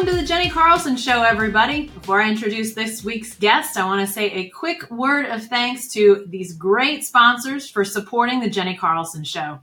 Welcome to the Jenni Carlson Show, everybody. Before I introduce this week's guest, I want to say a quick word of thanks to these great sponsors for supporting the Jenni Carlson Show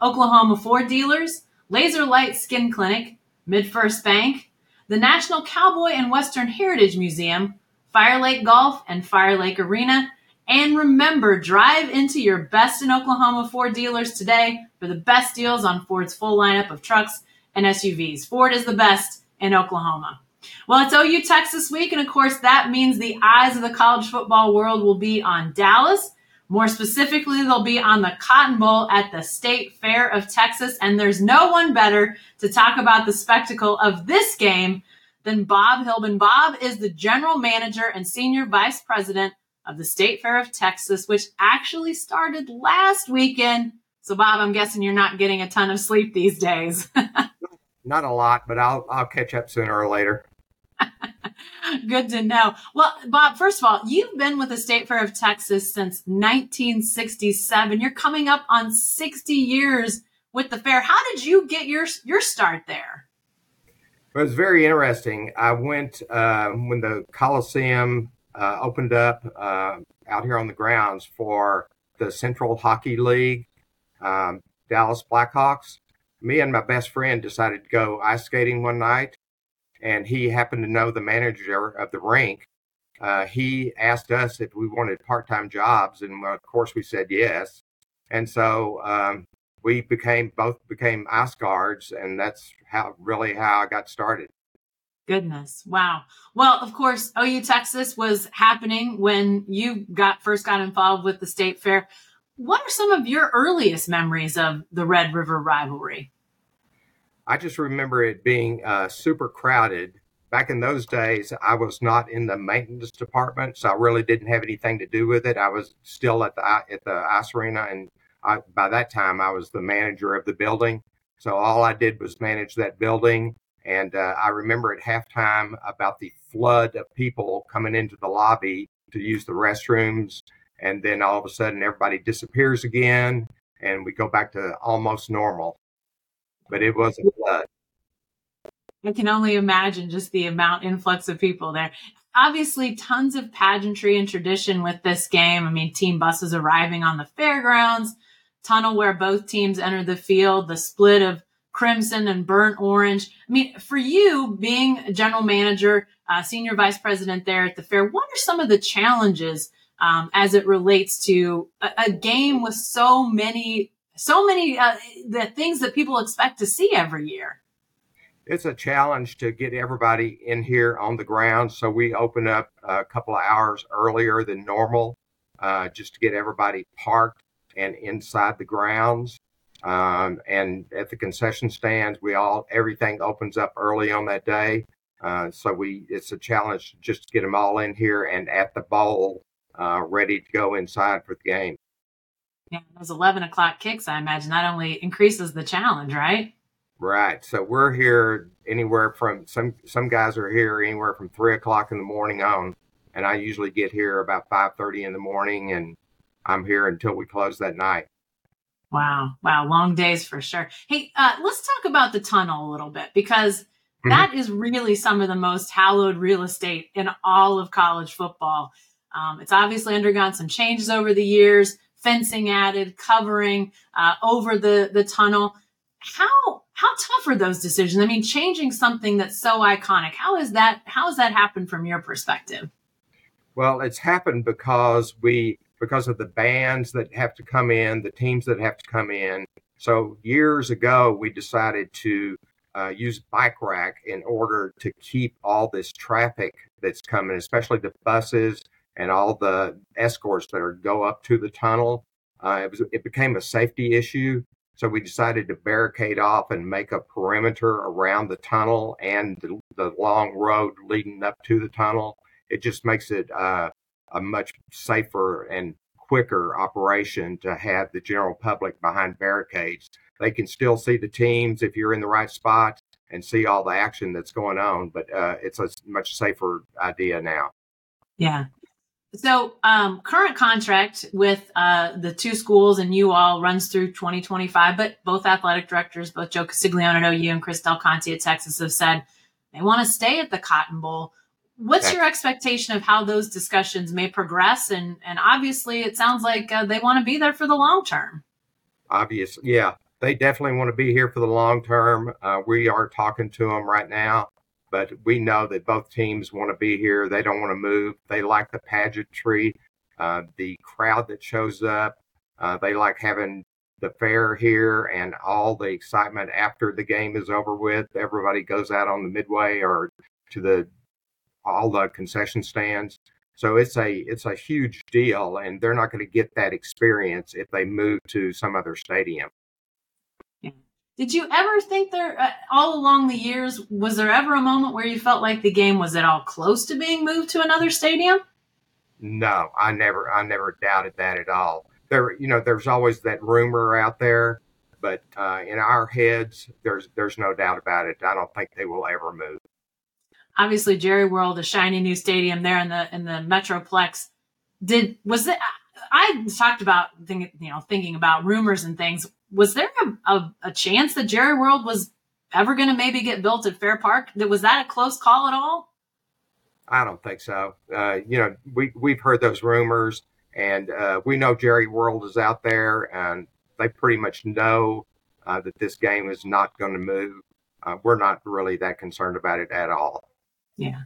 Oklahoma Ford Dealers, Laser Light Skin Clinic, MidFirst Bank, the National Cowboy and Western Heritage Museum, FireLake Golf and FireLake Arena. And remember, drive into your best in Oklahoma Ford dealers today for the best deals on Ford's full lineup of trucks and SUVs. Ford is the best in Oklahoma. Well, it's OU Texas week, and of course, that means the eyes of the college football world will be on Dallas. More specifically, they'll be on the Cotton Bowl at the State Fair of Texas, and there's no one better to talk about the spectacle of this game than Bob Hilbun. Bob is the general manager and senior vice president of the State Fair of Texas, which actually started last weekend. So, Bob, I'm guessing you're not getting a ton of sleep these days. not a lot, but I'll I'll catch up sooner or later. Good to know. Well, Bob, first of all, you've been with the State Fair of Texas since 1967. You're coming up on 60 years with the fair. How did you get your your start there? It was very interesting. I went uh, when the Coliseum uh, opened up uh, out here on the grounds for the Central Hockey League, um, Dallas Blackhawks me and my best friend decided to go ice skating one night, and he happened to know the manager of the rink. Uh, he asked us if we wanted part-time jobs, and of course we said yes. And so um, we became both became ice guards, and that's how really how I got started. Goodness, wow. Well, of course, OU Texas was happening when you got first got involved with the state fair. What are some of your earliest memories of the Red River rivalry? I just remember it being uh, super crowded. Back in those days, I was not in the maintenance department, so I really didn't have anything to do with it. I was still at the at the ice arena, and I, by that time, I was the manager of the building. So all I did was manage that building. And uh, I remember at halftime about the flood of people coming into the lobby to use the restrooms and then all of a sudden everybody disappears again and we go back to almost normal. But it was a flood. I can only imagine just the amount influx of people there. Obviously tons of pageantry and tradition with this game. I mean team buses arriving on the fairgrounds tunnel where both teams enter the field the split of crimson and burnt orange. I mean for you being general manager uh, senior vice president there at the fair what are some of the challenges um, as it relates to a, a, game with so many, so many uh, the things that people expect to see every year. It's a challenge to get everybody in here on the ground, so we open up a couple of hours earlier than normal, uh, just to get everybody parked and inside the grounds. Um, and at the concession stands, we all everything opens up early on that day. Uh, so we it's a challenge just to get them all in here and at the bowl uh, ready to go inside for the game. Yeah, those 11 o'clock kicks, I imagine, that only increases the challenge, right? Right. So we're here anywhere from some some guys are here anywhere from three o'clock in the morning on, and I usually get here about five thirty in the morning, and I'm here until we close that night. Wow, wow, long days for sure. Hey, uh, let's talk about the tunnel a little bit because mm-hmm. that is really some of the most hallowed real estate in all of college football. Um, it's obviously undergone some changes over the years, fencing added, covering uh, over the the tunnel. How how tough are those decisions? I mean, changing something that's so iconic. How is that? How has that happened from your perspective? Well, it's happened because we because of the bands that have to come in, the teams that have to come in. So years ago, we decided to uh, use bike rack in order to keep all this traffic that's coming, especially the buses and all the escorts that are go up to the tunnel. Uh, it was it became a safety issue, so we decided to barricade off and make a perimeter around the tunnel and the, the long road leading up to the tunnel. It just makes it uh, a much safer and quicker operation to have the general public behind barricades. They can still see the teams if you're in the right spot and see all the action that's going on, but uh, it's a much safer idea now. Yeah, so, um, current contract with uh, the two schools and you all runs through 2025, but both athletic directors, both Joe Castiglione at OU and Chris Del Conte at Texas, have said they want to stay at the Cotton Bowl. What's That's- your expectation of how those discussions may progress? And and obviously, it sounds like uh, they want to be there for the long term. Obviously, yeah, they definitely want to be here for the long term. Uh, we are talking to them right now, but we know that both teams want to be here. They don't want to move. They like the pageantry, uh, the crowd that shows up. Uh, they like having the fair here and all the excitement after the game is over with. Everybody goes out on the midway or to the all the concession stands. So it's a it's a huge deal, and they're not going to get that experience if they move to some other stadium. Did you ever think there, uh, all along the years, was there ever a moment where you felt like the game was at all close to being moved to another stadium? No, I never I never doubted that at all. There, you know, there's always that rumor out there, but uh, in our heads, there's there's no doubt about it. I don't think they will ever move. Obviously, Jerry World, a shiny new stadium there in the in the Metroplex. Did was it? I talked about think, you know thinking about rumors and things. Was there a, a, a chance that Jerry World was ever going to maybe get built at Fair Park? Was that a close call at all? I don't think so. Uh, you know, we we've heard those rumors, and uh, we know Jerry World is out there, and they pretty much know uh, that this game is not going to move. Uh, we're not really that concerned about it at all. Yeah.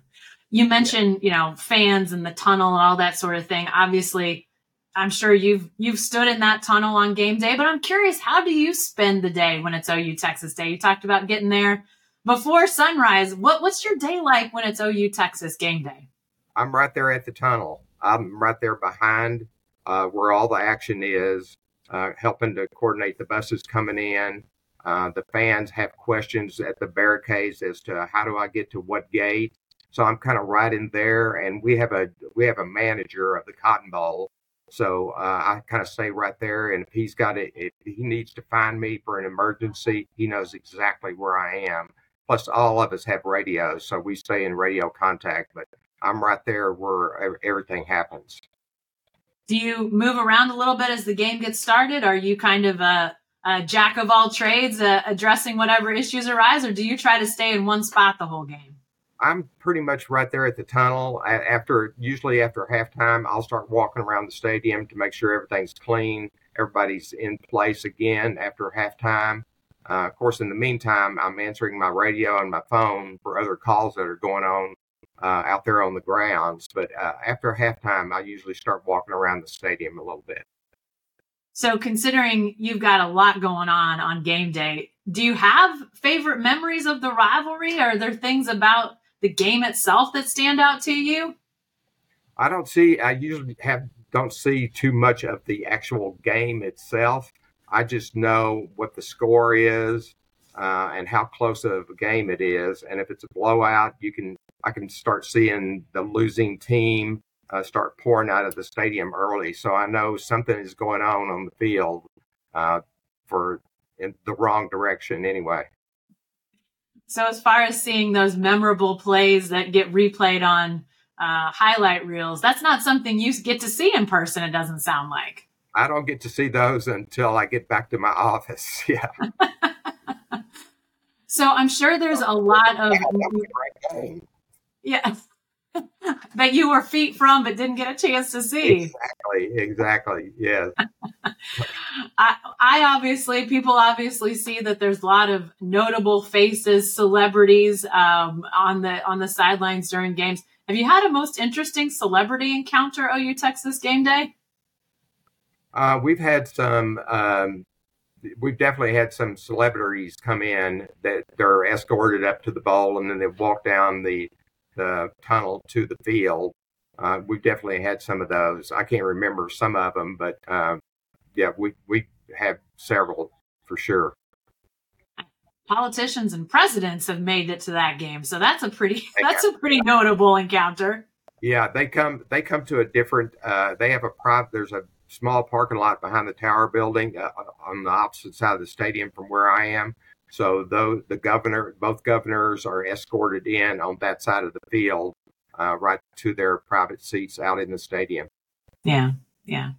You mentioned, you know, fans and the tunnel and all that sort of thing. Obviously, I'm sure you've you've stood in that tunnel on game day, but I'm curious, how do you spend the day when it's OU Texas Day? You talked about getting there before sunrise. What what's your day like when it's OU Texas game day? I'm right there at the tunnel. I'm right there behind uh, where all the action is, uh, helping to coordinate the buses coming in. Uh, the fans have questions at the barricades as to how do I get to what gate. So I'm kind of right in there, and we have a we have a manager of the Cotton Bowl. So uh, I kind of stay right there, and if he's got it, if he needs to find me for an emergency, he knows exactly where I am. Plus, all of us have radios, so we stay in radio contact. But I'm right there where everything happens. Do you move around a little bit as the game gets started? Are you kind of a, a jack of all trades, uh, addressing whatever issues arise, or do you try to stay in one spot the whole game? I'm pretty much right there at the tunnel. After usually after halftime, I'll start walking around the stadium to make sure everything's clean, everybody's in place again after halftime. Uh, of course, in the meantime, I'm answering my radio and my phone for other calls that are going on uh, out there on the grounds. But uh, after halftime, I usually start walking around the stadium a little bit. So, considering you've got a lot going on on game day, do you have favorite memories of the rivalry? Are there things about the game itself that stand out to you? I don't see. I usually have don't see too much of the actual game itself. I just know what the score is uh, and how close of a game it is. And if it's a blowout, you can I can start seeing the losing team uh, start pouring out of the stadium early. So I know something is going on on the field uh, for in the wrong direction anyway. So as far as seeing those memorable plays that get replayed on uh, highlight reels, that's not something you get to see in person. It doesn't sound like. I don't get to see those until I get back to my office. Yeah. so I'm sure there's a lot of yeah that you were feet from but didn't get a chance to see. Exactly. Exactly. Yes. I, I obviously people obviously see that there's a lot of notable faces, celebrities um, on the on the sidelines during games. Have you had a most interesting celebrity encounter OU Texas game day? Uh, we've had some. Um, we've definitely had some celebrities come in that they're escorted up to the bowl and then they walk down the the tunnel to the field. Uh, we've definitely had some of those. I can't remember some of them, but uh, yeah, we we have several for sure. Politicians and presidents have made it to that game, so that's a pretty that's a pretty notable encounter. Yeah, they come they come to a different. Uh, they have a private. There's a small parking lot behind the tower building uh, on the opposite side of the stadium from where I am. So though the governor, both governors are escorted in on that side of the field, uh, right to their private seats out in the stadium. Yeah, yeah.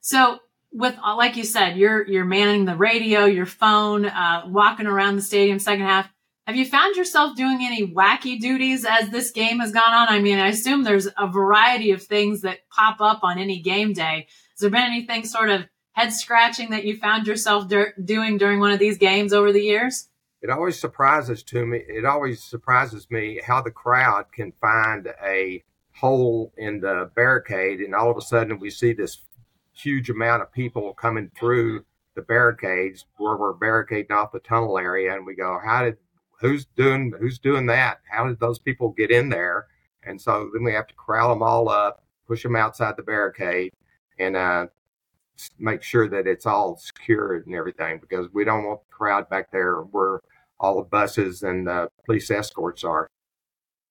So with uh, like you said, you're you're manning the radio, your phone, uh, walking around the stadium second half. Have you found yourself doing any wacky duties as this game has gone on? I mean, I assume there's a variety of things that pop up on any game day. Has there been anything sort of head scratching that you found yourself dur- doing during one of these games over the years? It always surprises to me. It always surprises me how the crowd can find a hole in the barricade, and all of a sudden we see this huge amount of people coming through the barricades where we're barricading off the tunnel area, and we go, "How did who's doing who's doing that? How did those people get in there? And so then we have to corral them all up, push them outside the barricade, and uh, make sure that it's all secured and everything because we don't want the crowd back there where all the buses and uh, police escorts are.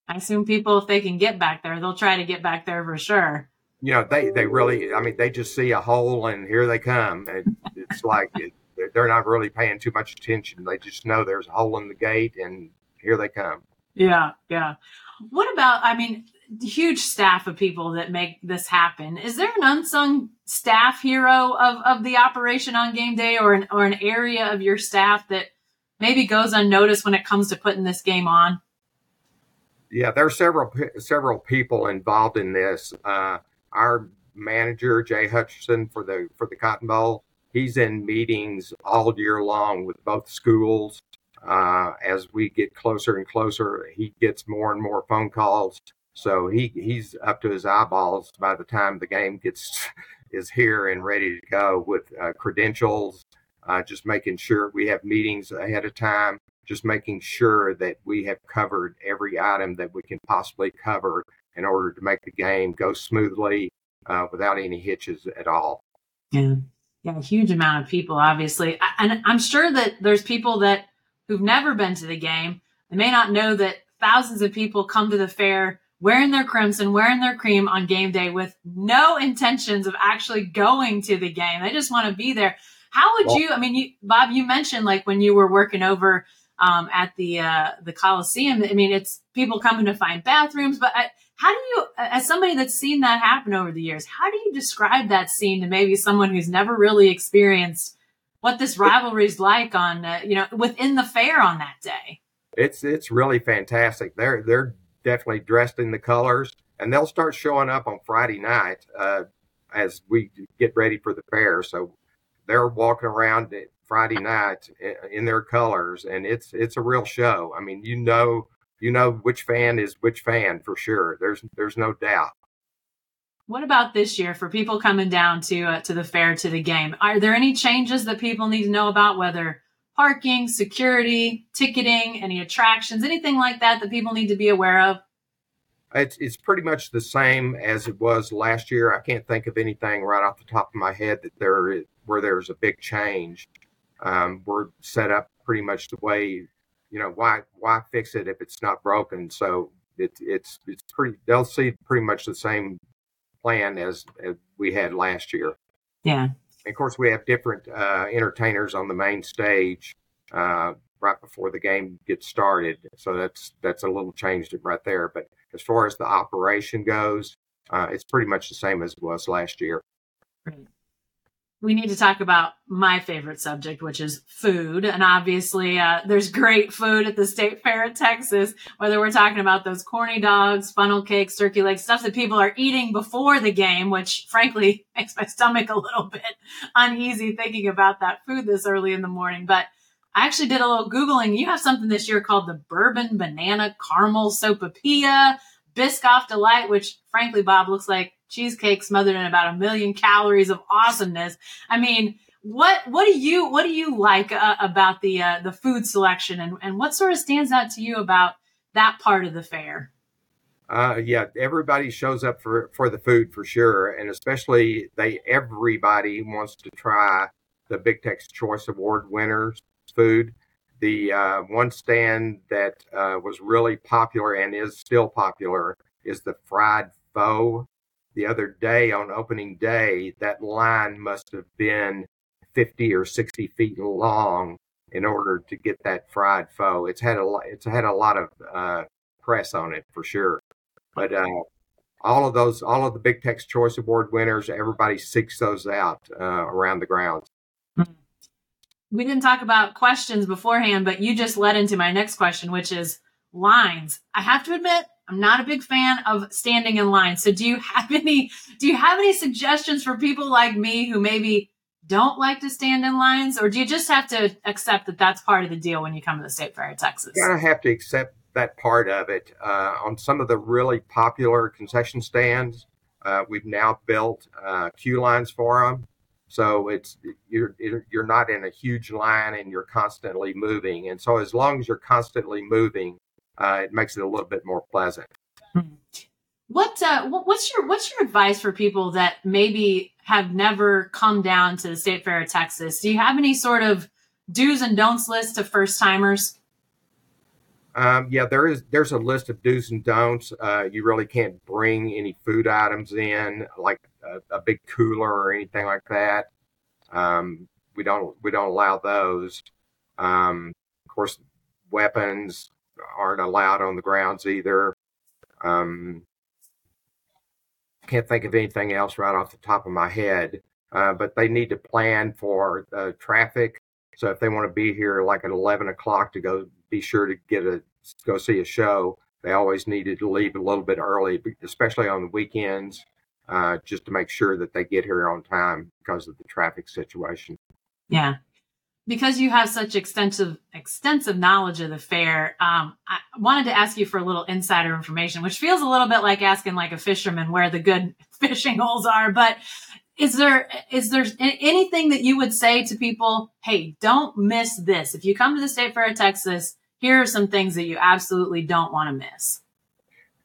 I assume people, if they can get back there, they'll try to get back there for sure. You know, they, they really, I mean, they just see a hole and here they come. It's like it, they're not really paying too much attention. They just know there's a hole in the gate and here they come. Yeah, yeah. What about, I mean, huge staff of people that make this happen. Is there an unsung staff hero of, of the operation on game day or an, or an area of your staff that maybe goes unnoticed when it comes to putting this game on? Yeah, there are several several people involved in this. Uh, our manager Jay Hutcherson for the for the Cotton Bowl he's in meetings all year long with both schools. Uh, as we get closer and closer, he gets more and more phone calls. So he, he's up to his eyeballs by the time the game gets is here and ready to go with uh, credentials. Uh, just making sure we have meetings ahead of time. Just making sure that we have covered every item that we can possibly cover in order to make the game go smoothly uh, without any hitches at all. Yeah yeah, a huge amount of people, obviously. And I'm sure that there's people that who've never been to the game. They may not know that thousands of people come to the fair wearing their crimson, wearing their cream on game day with no intentions of actually going to the game. They just want to be there. How would well, you, I mean, you, Bob, you mentioned like when you were working over um, at the, uh, the Coliseum, I mean, it's people coming to find bathrooms, but I, how do you, as somebody that's seen that happen over the years, how do you describe that scene to maybe someone who's never really experienced what this rivalry is like on, uh, you know, within the fair on that day? It's it's really fantastic. They're they're definitely dressed in the colors, and they'll start showing up on Friday night uh, as we get ready for the fair. So they're walking around Friday night in their colors, and it's it's a real show. I mean, you know you know which fan is which fan for sure. There's there's no doubt. What about this year for people coming down to uh, to the fair to the game? Are there any changes that people need to know about whether parking, security, ticketing, any attractions, anything like that that people need to be aware of? It's it's pretty much the same as it was last year. I can't think of anything right off the top of my head that there is, where there's a big change. Um, we're set up pretty much the way you know why why fix it if it's not broken so it, it's it's pretty they'll see pretty much the same plan as, as we had last year yeah and of course we have different uh, entertainers on the main stage uh, right before the game gets started. So that's that's a little changed right there. But as far as the operation goes uh, it's pretty much the same as it was last year. Right we need to talk about my favorite subject, which is food. And obviously, uh, there's great food at the State Fair in Texas, whether we're talking about those corny dogs, funnel cakes, turkey legs, stuff that people are eating before the game, which frankly makes my stomach a little bit uneasy thinking about that food this early in the morning. But I actually did a little Googling. You have something this year called the Bourbon Banana Caramel Sopapilla Biscoff Delight, which frankly, Bob, looks like cheesecake smothered in about a million calories of awesomeness. I mean, what what do you what do you like uh, about the uh, the food selection and, and what sort of stands out to you about that part of the fair? Uh, yeah, everybody shows up for for the food for sure, and especially they everybody wants to try the Big Tex Choice Award winners food. The uh, one stand that uh, was really popular and is still popular is the fried pho the other day on opening day, that line must have been 50 or 60 feet long in order to get that fried pho. It's had a it's had a lot of uh, press on it for sure. But uh, all of those, all of the Big Tex Choice Award winners, everybody seeks those out uh, around the grounds. we didn't talk about questions beforehand, but you just led into my next question, which is lines. I have to admit, I'm not a big fan of standing in line. So do you have any do you have any suggestions for people like me who maybe don't like to stand in lines or do you just have to accept that that's part of the deal when you come to the state fair of Texas? You gotta have to accept that part of it. Uh, on some of the really popular concession stands, uh, we've now built uh, queue lines for them. So it's you're you're not in a huge line and you're constantly moving. And so as long as you're constantly moving, uh, it makes it a little bit more pleasant. Hmm. What uh, what's your what's your advice for people that maybe have never come down to the State Fair of Texas? Do you have any sort of do's and don'ts list of first timers? Um, yeah, there is. There's a list of do's and don'ts. Uh, you really can't bring any food items in, like a, a big cooler or anything like that. Um, we don't we don't allow those. Um, of course, weapons aren't allowed on the grounds either. Um, can't think of anything else right off the top of my head. Uh, but they need to plan for uh, traffic. So if they want to be here like at 11 o'clock to go, be sure to get a go see a show. They always needed to leave a little bit early, especially on the weekends uh, just to make sure that they get here on time because of the traffic situation. Yeah. Because you have such extensive extensive knowledge of the fair, um, I wanted to ask you for a little insider information, which feels a little bit like asking like a fisherman where the good fishing holes are. But is there is there anything that you would say to people? Hey, don't miss this. If you come to the State Fair of Texas, here are some things that you absolutely don't want to miss.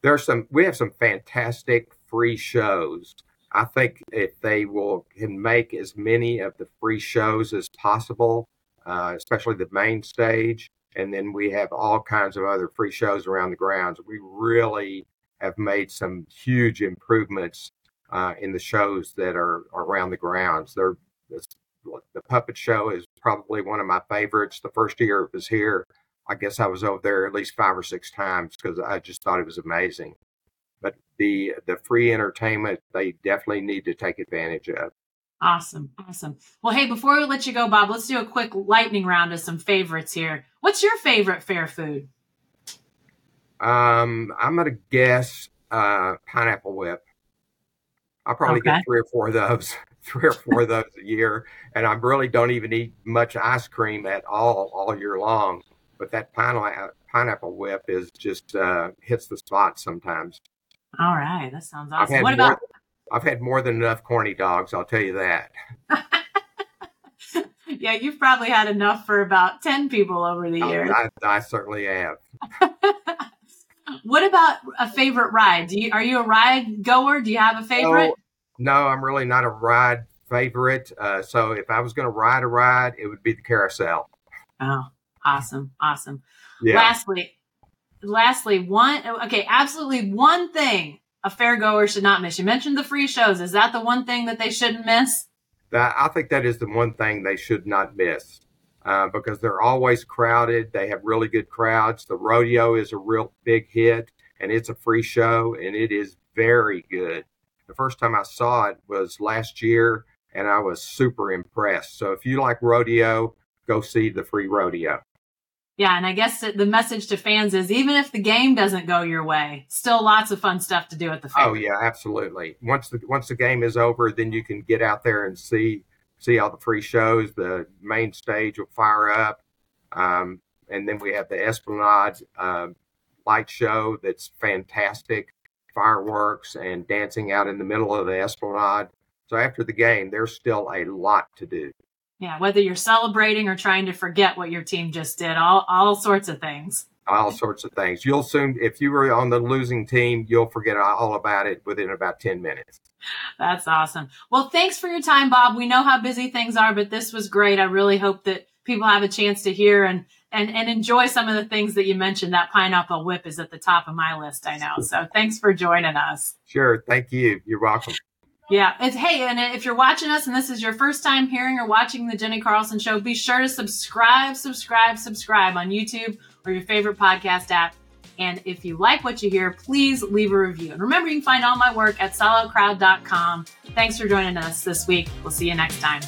There are some. We have some fantastic free shows. I think if they will can make as many of the free shows as possible, uh, especially the main stage, and then we have all kinds of other free shows around the grounds. We really have made some huge improvements uh, in the shows that are, around the grounds. They're, the puppet show is probably one of my favorites. The first year it was here, I guess I was over there at least five or six times because I just thought it was amazing but the the free entertainment they definitely need to take advantage of. Awesome, awesome. Well, hey, before we let you go, Bob, let's do a quick lightning round of some favorites here. What's your favorite fair food? Um, I'm gonna guess uh, pineapple whip. I probably okay. get three or four of those, three or four of those a year, and I really don't even eat much ice cream at all all year long. But that pineapple pineapple whip is just uh, hits the spot sometimes. All right, that sounds awesome. What about? I've had more than enough corny dogs. I'll tell you that. yeah, you've probably had enough for about ten people over the oh, years. I, I certainly have. what about a favorite ride? Do you are you a ride goer? Do you have a favorite? Oh, no, I'm really not a ride favorite. Uh, so if I was going to ride a ride, it would be the carousel. Oh, awesome, awesome. Yeah. Lastly, lastly, one okay, absolutely one thing a fairgoer should not miss. You mentioned the free shows. Is that the one thing that they shouldn't miss? That, I think that is the one thing they should not miss uh, because they're always crowded. They have really good crowds. The rodeo is a real big hit, and it's a free show, and it is very good. The first time I saw it was last year, and I was super impressed. So if you like rodeo, go see the free rodeo. Yeah, and I guess the message to fans is even if the game doesn't go your way, still lots of fun stuff to do at the fair. Oh yeah, absolutely. Once the once the game is over, then you can get out there and see see all the free shows. The main stage will fire up, um, and then we have the Esplanade uh, light show that's fantastic, fireworks and dancing out in the middle of the Esplanade. So after the game, there's still a lot to do. Yeah, whether you're celebrating or trying to forget what your team just did, all all sorts of things. All sorts of things. You'll soon, if you were on the losing team, you'll forget all about it within about 10 minutes. That's awesome. Well, thanks for your time, Bob. We know how busy things are, but this was great. I really hope that people have a chance to hear and and and enjoy some of the things that you mentioned. That pineapple whip is at the top of my list, I know. So thanks for joining us. Sure. Thank you. You're welcome. Yeah, it's hey, and if you're watching us and this is your first time hearing or watching the Jenni Carlson show, be sure to subscribe, subscribe, subscribe on YouTube or your favorite podcast app. And if you like what you hear, please leave a review. And remember, you can find all my work at selloutcrowd.com. Thanks for joining us this week. We'll see you next time.